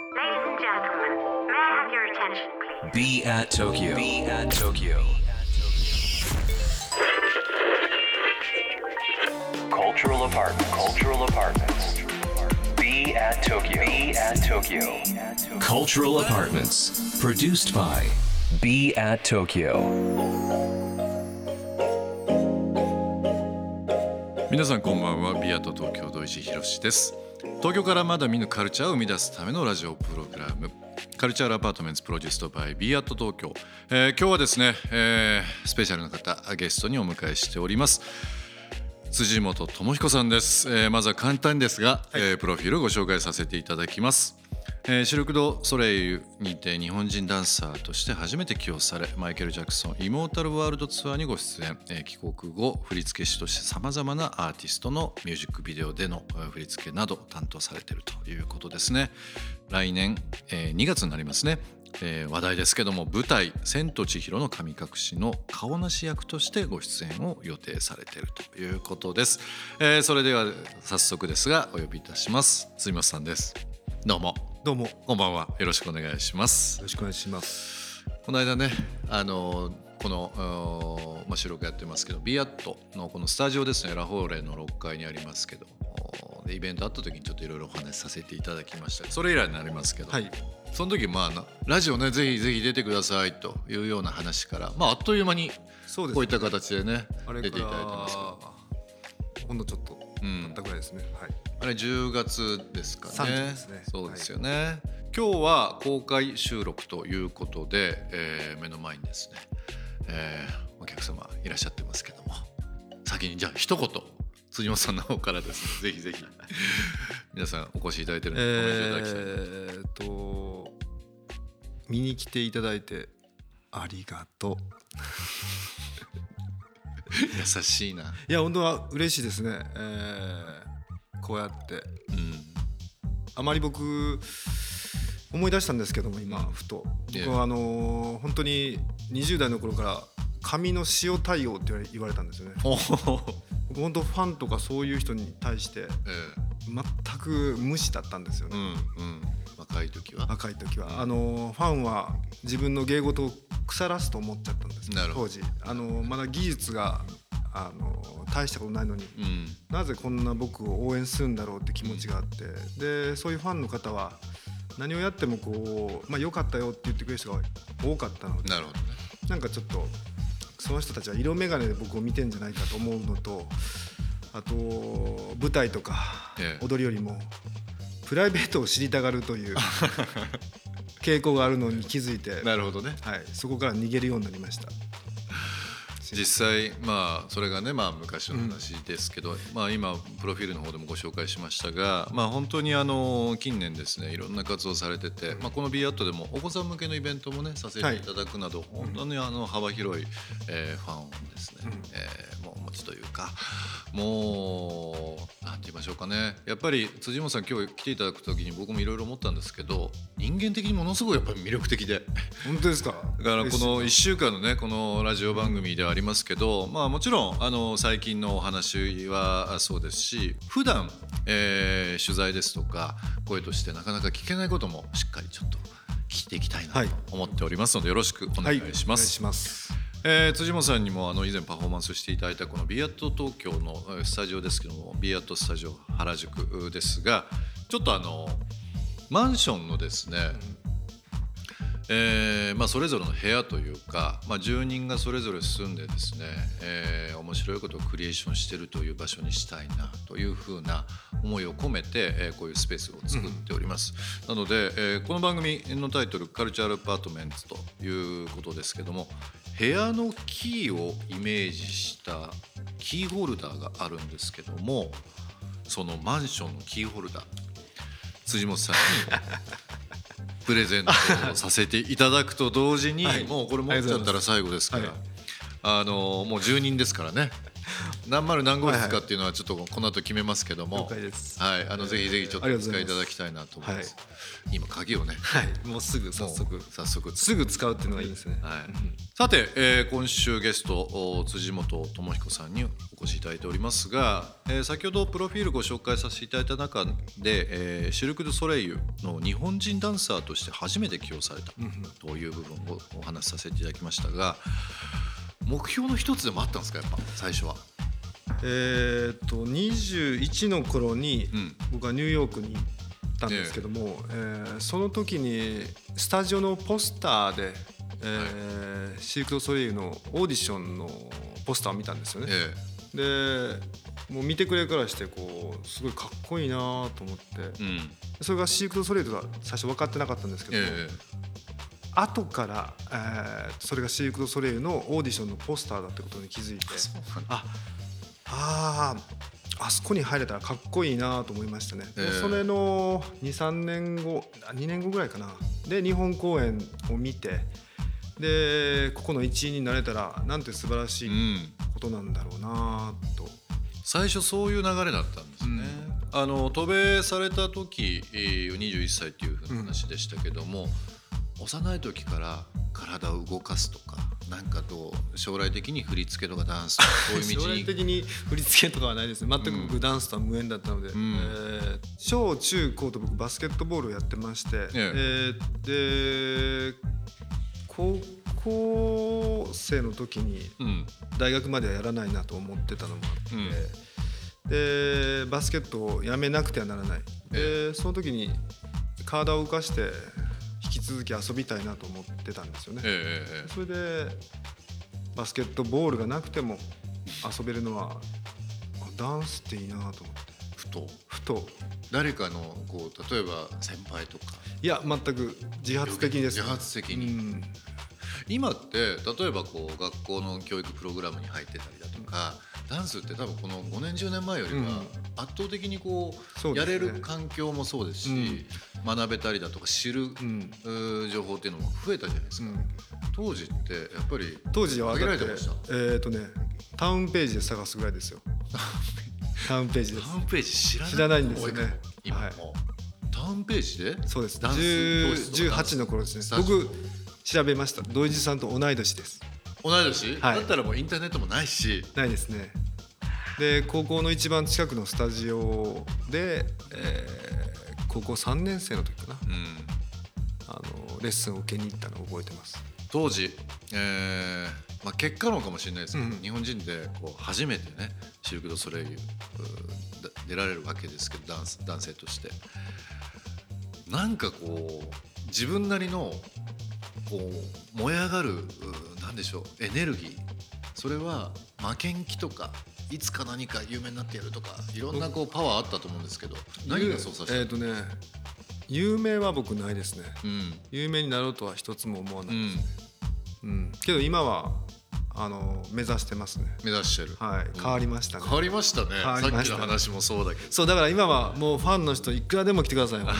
Ladies and gentlemen, may I have your attention, please? Be at Tokyo. Be at Tokyo. Cultural apartment. Cultural apartments. Be at Tokyo. Be at Tokyo. Cultural apartments. Produced by Be at Tokyo. 皆さんこんばんはビアート東京土井博史です 東京からまだ見ぬカルチャーを生み出すためのラジオプログラム。カルチャーアパートメントプロデュースドバイビアート東京、えー今日はですね、えースペシャルな方ゲストにお迎えしております。辻本智彦さんです、えーまずは簡単ですが、えープロフィールをご紹介させていただきますえーシルク・ド・ソレイユにて日本人ダンサーとして初めて起用されマイケル・ジャクソンイモータル・ワールドツアーにご出演、えー帰国後振付師としてさまざまなアーティストのミュージックビデオでの振り付けなど担当されているということですね。来年、えー2月になりますね、えー話題ですけども舞台「千と千尋の神隠し」の顔なし役としてご出演を予定されているということです、えーそれでは早速ですがお呼びいたします。辻本さんです。どうも。どうもよこんばんは。よろしくお願いします。ろしくお願いします。この間ね、あのこのまあ収録やってますけど、ビアットのこのスタジオですね、ラフォーレの6階にありますけど、おでイベントあった時にちょっといろいろお話しさせていただきました。それ以来になりますけど、はい。その時まあなラジオねぜひぜひ出てくださいというような話から、まああっという間にそうです、こういった形でねあれか出ていただいてますけど、らほんのちょっとうん経ったぐらいですね。はい。あれ10月ですかね。30ですねそうですよね。今日は公開収録ということで、えー目の前にですね、えーお客様いらっしゃってますけども、先にじゃあ一言辻本さんの方からですね、ぜひぜひ皆さんお越しいただいてるのでコメントいただきたい。えーっと見に来ていただいてありがとう。優しいな。いや本当は嬉しいですね。えーこうやってうん。あまり僕思い出したんですけども今ふとええ僕はあのー本当に20代の頃から髪の塩対応って言われたんですよね。僕本当ファンとかそういう人に対してえ全く無視だったんですよえね。うんうん。若い時は？若い時は、うんあのファンは自分の芸事を腐らすと思っちゃったんです当時あのまだ技術があの大したことないのにうん。なぜこんな僕を応援するんだろうって気持ちがあってでそういうファンの方は何をやってもこう、まあ、良かったよって言ってくれる人が多かったのでなるほどね。なんかちょっとその人たちは色眼鏡で僕を見てんじゃないかと思うのとあと舞台とかええ踊りよりもプライベートを知りたがるという 傾向があるのに気づいて、なるほどね。はい、そこから逃げるようになりました。実際まあそれがねまあ昔の話ですけど、まあ今プロフィールの方でもご紹介しましたがまあ本当にあの近年ですねいろんな活動をされてて、まあこの B アットでもお子さん向けのイベントもねさせていただくなど、本当にあの幅広い、えーファンをですね、えーもうお持ちというかもうなんて言いましょうかね。やっぱり辻本さん今日来ていただく時に僕もいろいろ思ったんですけど人間的にものすごいやっぱり魅力的で。本当ですか？だからこの1週間のねこのラジオ番組ではありますけどまあもちろんあの最近のお話はそうですし普段、えー取材ですとか声としてなかなか聞けないこともしっかりちょっと聞いていきたいなはいと思っておりますのでよろしくお願いします。お願いします。えー辻本さんにもあの以前パフォーマンスしていただいたこのビアット東京のえースタジオですけどもビアットスタジオ原宿ですがちょっとあのマンションのですね、えーまあ、それぞれの部屋というか、まあ、住人がそれぞれ住んでですね、えー面白いことをクリエーションしてるという場所にしたいなというふうな思いを込めて、えーこういうスペースを作っております、なので、えーこの番組のタイトル「カルチャーアパートメント」ということですけども部屋のキーをイメージしたキーホルダーがあるんですけどもそのマンションのキーホルダー辻本さんにプレゼントをさせていただくと同時に、はい。もうこれ持っちゃったら最後ですから、はい。あのもう住人ですからね何丸何号室かっていうのはちょっとこの後決めますけども、了解です。はい、あのぜひぜひちょっとお使いいただきたいなと思います。今鍵をね、はいもうすぐ早速。早速。すぐ使うっていうのがいいですね。はい、さて、えー今週ゲストお辻本智彦さんにお越しいただいておりますが、えー先ほどプロフィールご紹介させていただいた中で、えーシルク・ドゥ・ソレイユの日本人ダンサーとして初めて起用されたという部分をお話しさせていただきましたが目標の一つでもあったんですか？やっぱ最初は。えーっと21の頃にうん。僕はニューヨークに行ったんですけども、えーその時にスタジオのポスターで、えーシルク・ドゥソレイユのオーディションのポスターを見たんですよね。えでもう見てくれからしてこうすごいかっこいいなと思って。えうん。それがシーク・ドゥ・ソレイユとは最初分かってなかったんですけえども、え後から、えーそれがシーク・ドゥ・ソレイユのオーディションのポスターだってことに気づいてああーあそこに入れたらかっこいいなと思いましたね、ええ。それの23年後あ2年後ぐらいかな。で日本公演を見てでここの一員になれたらなんて素晴らしういん。ことなんだろうなと、最初そういう流れだったんですね。あの渡米された時えー21歳っていうふうな話でしたけども、幼い時から体を動かすとかなんかどう将来的に振り付けとかダンスとか そういう道。将来に的に振り付けとかはないですね。全くうん。僕ダンスとは無縁だったので、ん。えー小中高と僕バスケットボールをやってまして、ええ。ーで高校生の時にうん。大学まではやらないなと思ってたのもあって、でバスケットをやめなくてはならない。でその時に体を動かして引き続き遊びたいなと思ってたんですよね。ええええそれでバスケットボールがなくても遊べるのはあダンスっていいなと思って。ふと？ふと。誰かのこう例えば先輩とか。いや全く自発的にです自発的に。うん。今って例えばこう学校の教育プログラムに入ってたりだとか、ダンスって多分この5年10年前よりうん。は圧倒的にこうそうですね。やれる環境もそうですし、学べたりだとか知る、情報っていうのも増えたじゃないですか、うん。当時ってやっぱり当時は限られてました？えっ、とねタウンページで探すぐらいですよ。タウンページです。タウンページ知らない知らないんですよね。今。も、はい。タウンページで？そうです。ダンス教室とかダンス。18の頃ですね。僕調べました。土井地さんと同い年です。同い年、はい。だったらもうインターネットもないし。ないですね。で高校の一番近くのスタジオで、えー高校3年生の時かな。うん。あのレッスンを受けに行ったのを覚えてます。当時、えーまあ、結果論かもしれないですけど、うん。日本人でこう初めてねシルク・ドゥ・ソレイユ出られるわけですけど男男性として。なんかこう自分なりのこう燃え上がるうーなんでしょうエネルギー。それは負けん気とかいつか何か有名になってやるとかいろんなこうパワーあったと思うんですけど何が操作したえっ、とね有名は僕ないですね。うん。有名になろうとは一つも思わない、うん。うん。けど今はあの目指してますね。目指してる、はい。変わりましたね、変わりましたね。変わりました。さっきの話もそうだけど。そうだから今はもうファンの人いくらでも来てください本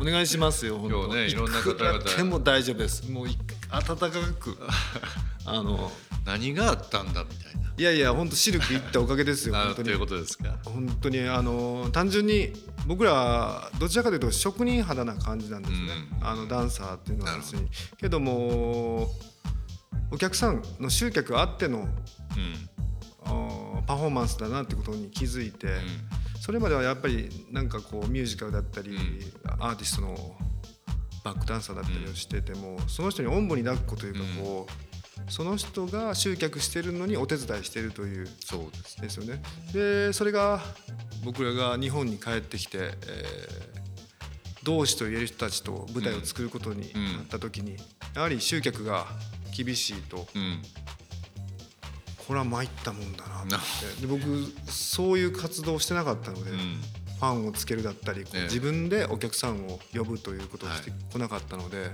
当に。お願いしますよ本当今日ねいろんな方々。でも大丈夫です。もうい温かく。あの。何があったんだみたいないやいや本当シルク行ったおかげですよあ本当に。ということですか。本当にあの単純に僕らどちらかというと職人肌な感じなんですね、うん。あのダンサーっていうのは別にけどもお客さんの集客あってのうん。パフォーマンスだなってことに気づいて、それまではやっぱりなんかこうミュージカルだったり、うん。アーティストのバックダンサーだったりをしてても、その人におんぶに抱っこというかこう、その人が集客してるのにお手伝いしてるという。そうですですよね。でそれが僕らが日本に帰ってきて、えー同志と言える人たちと舞台を作ることになった時に、やはり集客が厳しいとうん。これは参ったもんだなと思って。で僕そういう活動をしてなかったので、うん。ファンをつけるだったり自分でお客さんを呼ぶということをしてこなかったので、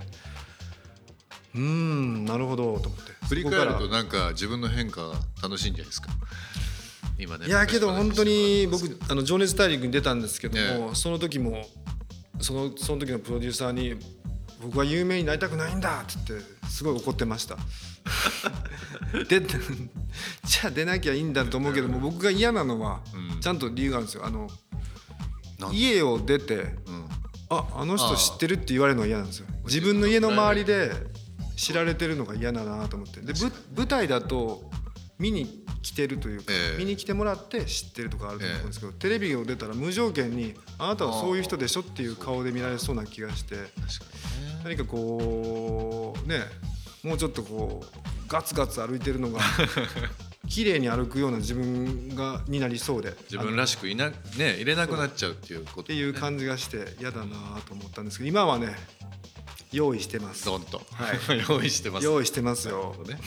うーんなるほどと思って。振り返るとなんか自分の変化楽しいんじゃないですか？今ねらいやけど本当に僕あの情熱大陸に出たんですけども、えその時もそのその時のプロデューサーに僕は有名になりたくないんだって言ってすごい怒ってました。でじゃあ出なきゃいいんだと思うけども僕が嫌なのはちゃんと理由があるんですよ。あの家を出て、ああの人知ってるって言われるのが嫌なんですよ。自分の家の周りで知られてるのが嫌だなと思って。で舞台だと見に来てるというか、えー、見に来てもらって知ってるとかあると思うんですけど、えー、テレビを出たら無条件に「あなたはそういう人でしょ」っていう顔で見られそうな気がして何かこうねもうちょっとこうガツガツ歩いてるのが 綺麗に歩くような自分がになりそうで。自分らしくいな、ね、入れなくなっちゃうっていうこと、ね、っていう感じがして嫌だなと思ったんですけど今はね用意してます。どんと、はい、用意してます。用意してますよ、ね、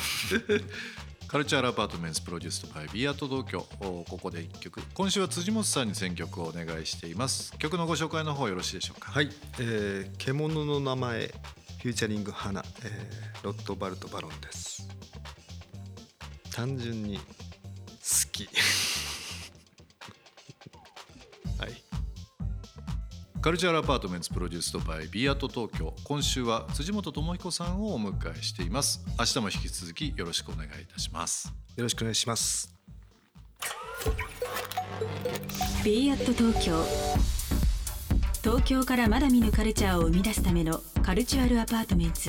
カルチャーアパートメント produced by BE AT TOKYO ここで1曲。今週は辻本さんに選曲をお願いしています。曲のご紹介の方よろしいでしょうか？はい、えー、獣の名前。featuring HANA、えー、 ROTH BART BARON です。単純に好きカルチャーアパートメント produced by BE AT TOKYO 今週は辻本智彦さんをお迎えしています。明日も引き続きよろしくお願いいたします。よろしくお願いします。ビーアット東京東京からまだ見ぬカルチャーを生み出すためのカルチュアルアパートメント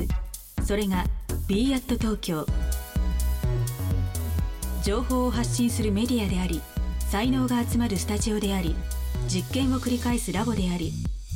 それが b アット東京情報を発信するメディアであり才能が集まるスタジオであり実験を繰り返すラボであり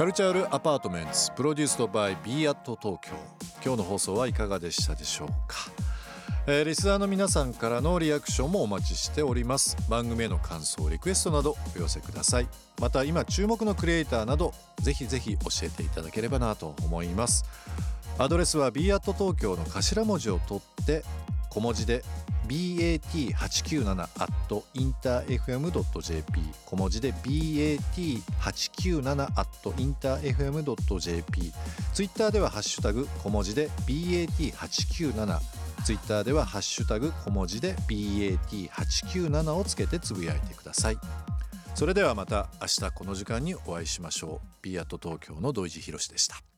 カルチャールアパートメントプロデュースドバイ Be at 東京。今日の放送はいかがでしたでしょうか、えー、リスナーの皆さんからのリアクションもお待ちしております。番組への感想リクエストなどお寄せください。また今注目のクリエイターなどぜひぜひ教えていただければなと思います。アドレスは b アット東京の頭文字を取って小文字で bat897.interfm.jp 小文字で bat897.interfm.jp ツイッターではハッシュタグ小文字で bat897 ツイッターではハッシュタグ小文字で bat897 をつけてつぶやいてください。それではまた明日この時間にお会いしましょう。B アット東京の土井地博でした。